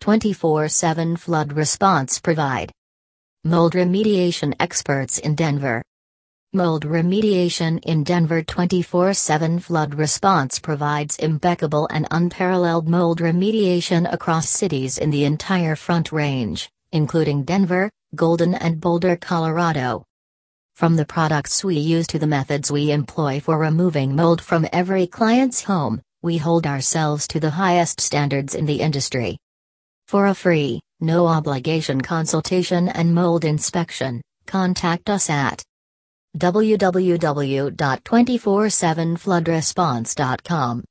24 7 flood response provide. Mold remediation experts in Denver. Mold remediation in Denver 24 7 flood response provides impeccable and unparalleled mold remediation across cities in the entire Front Range, including Denver, Golden, and Boulder, Colorado. From the products we use to the methods we employ for removing mold from every client's home, we hold ourselves to the highest standards in the industry. For a free, no obligation consultation and mold inspection, contact us at www.247floodresponse.com.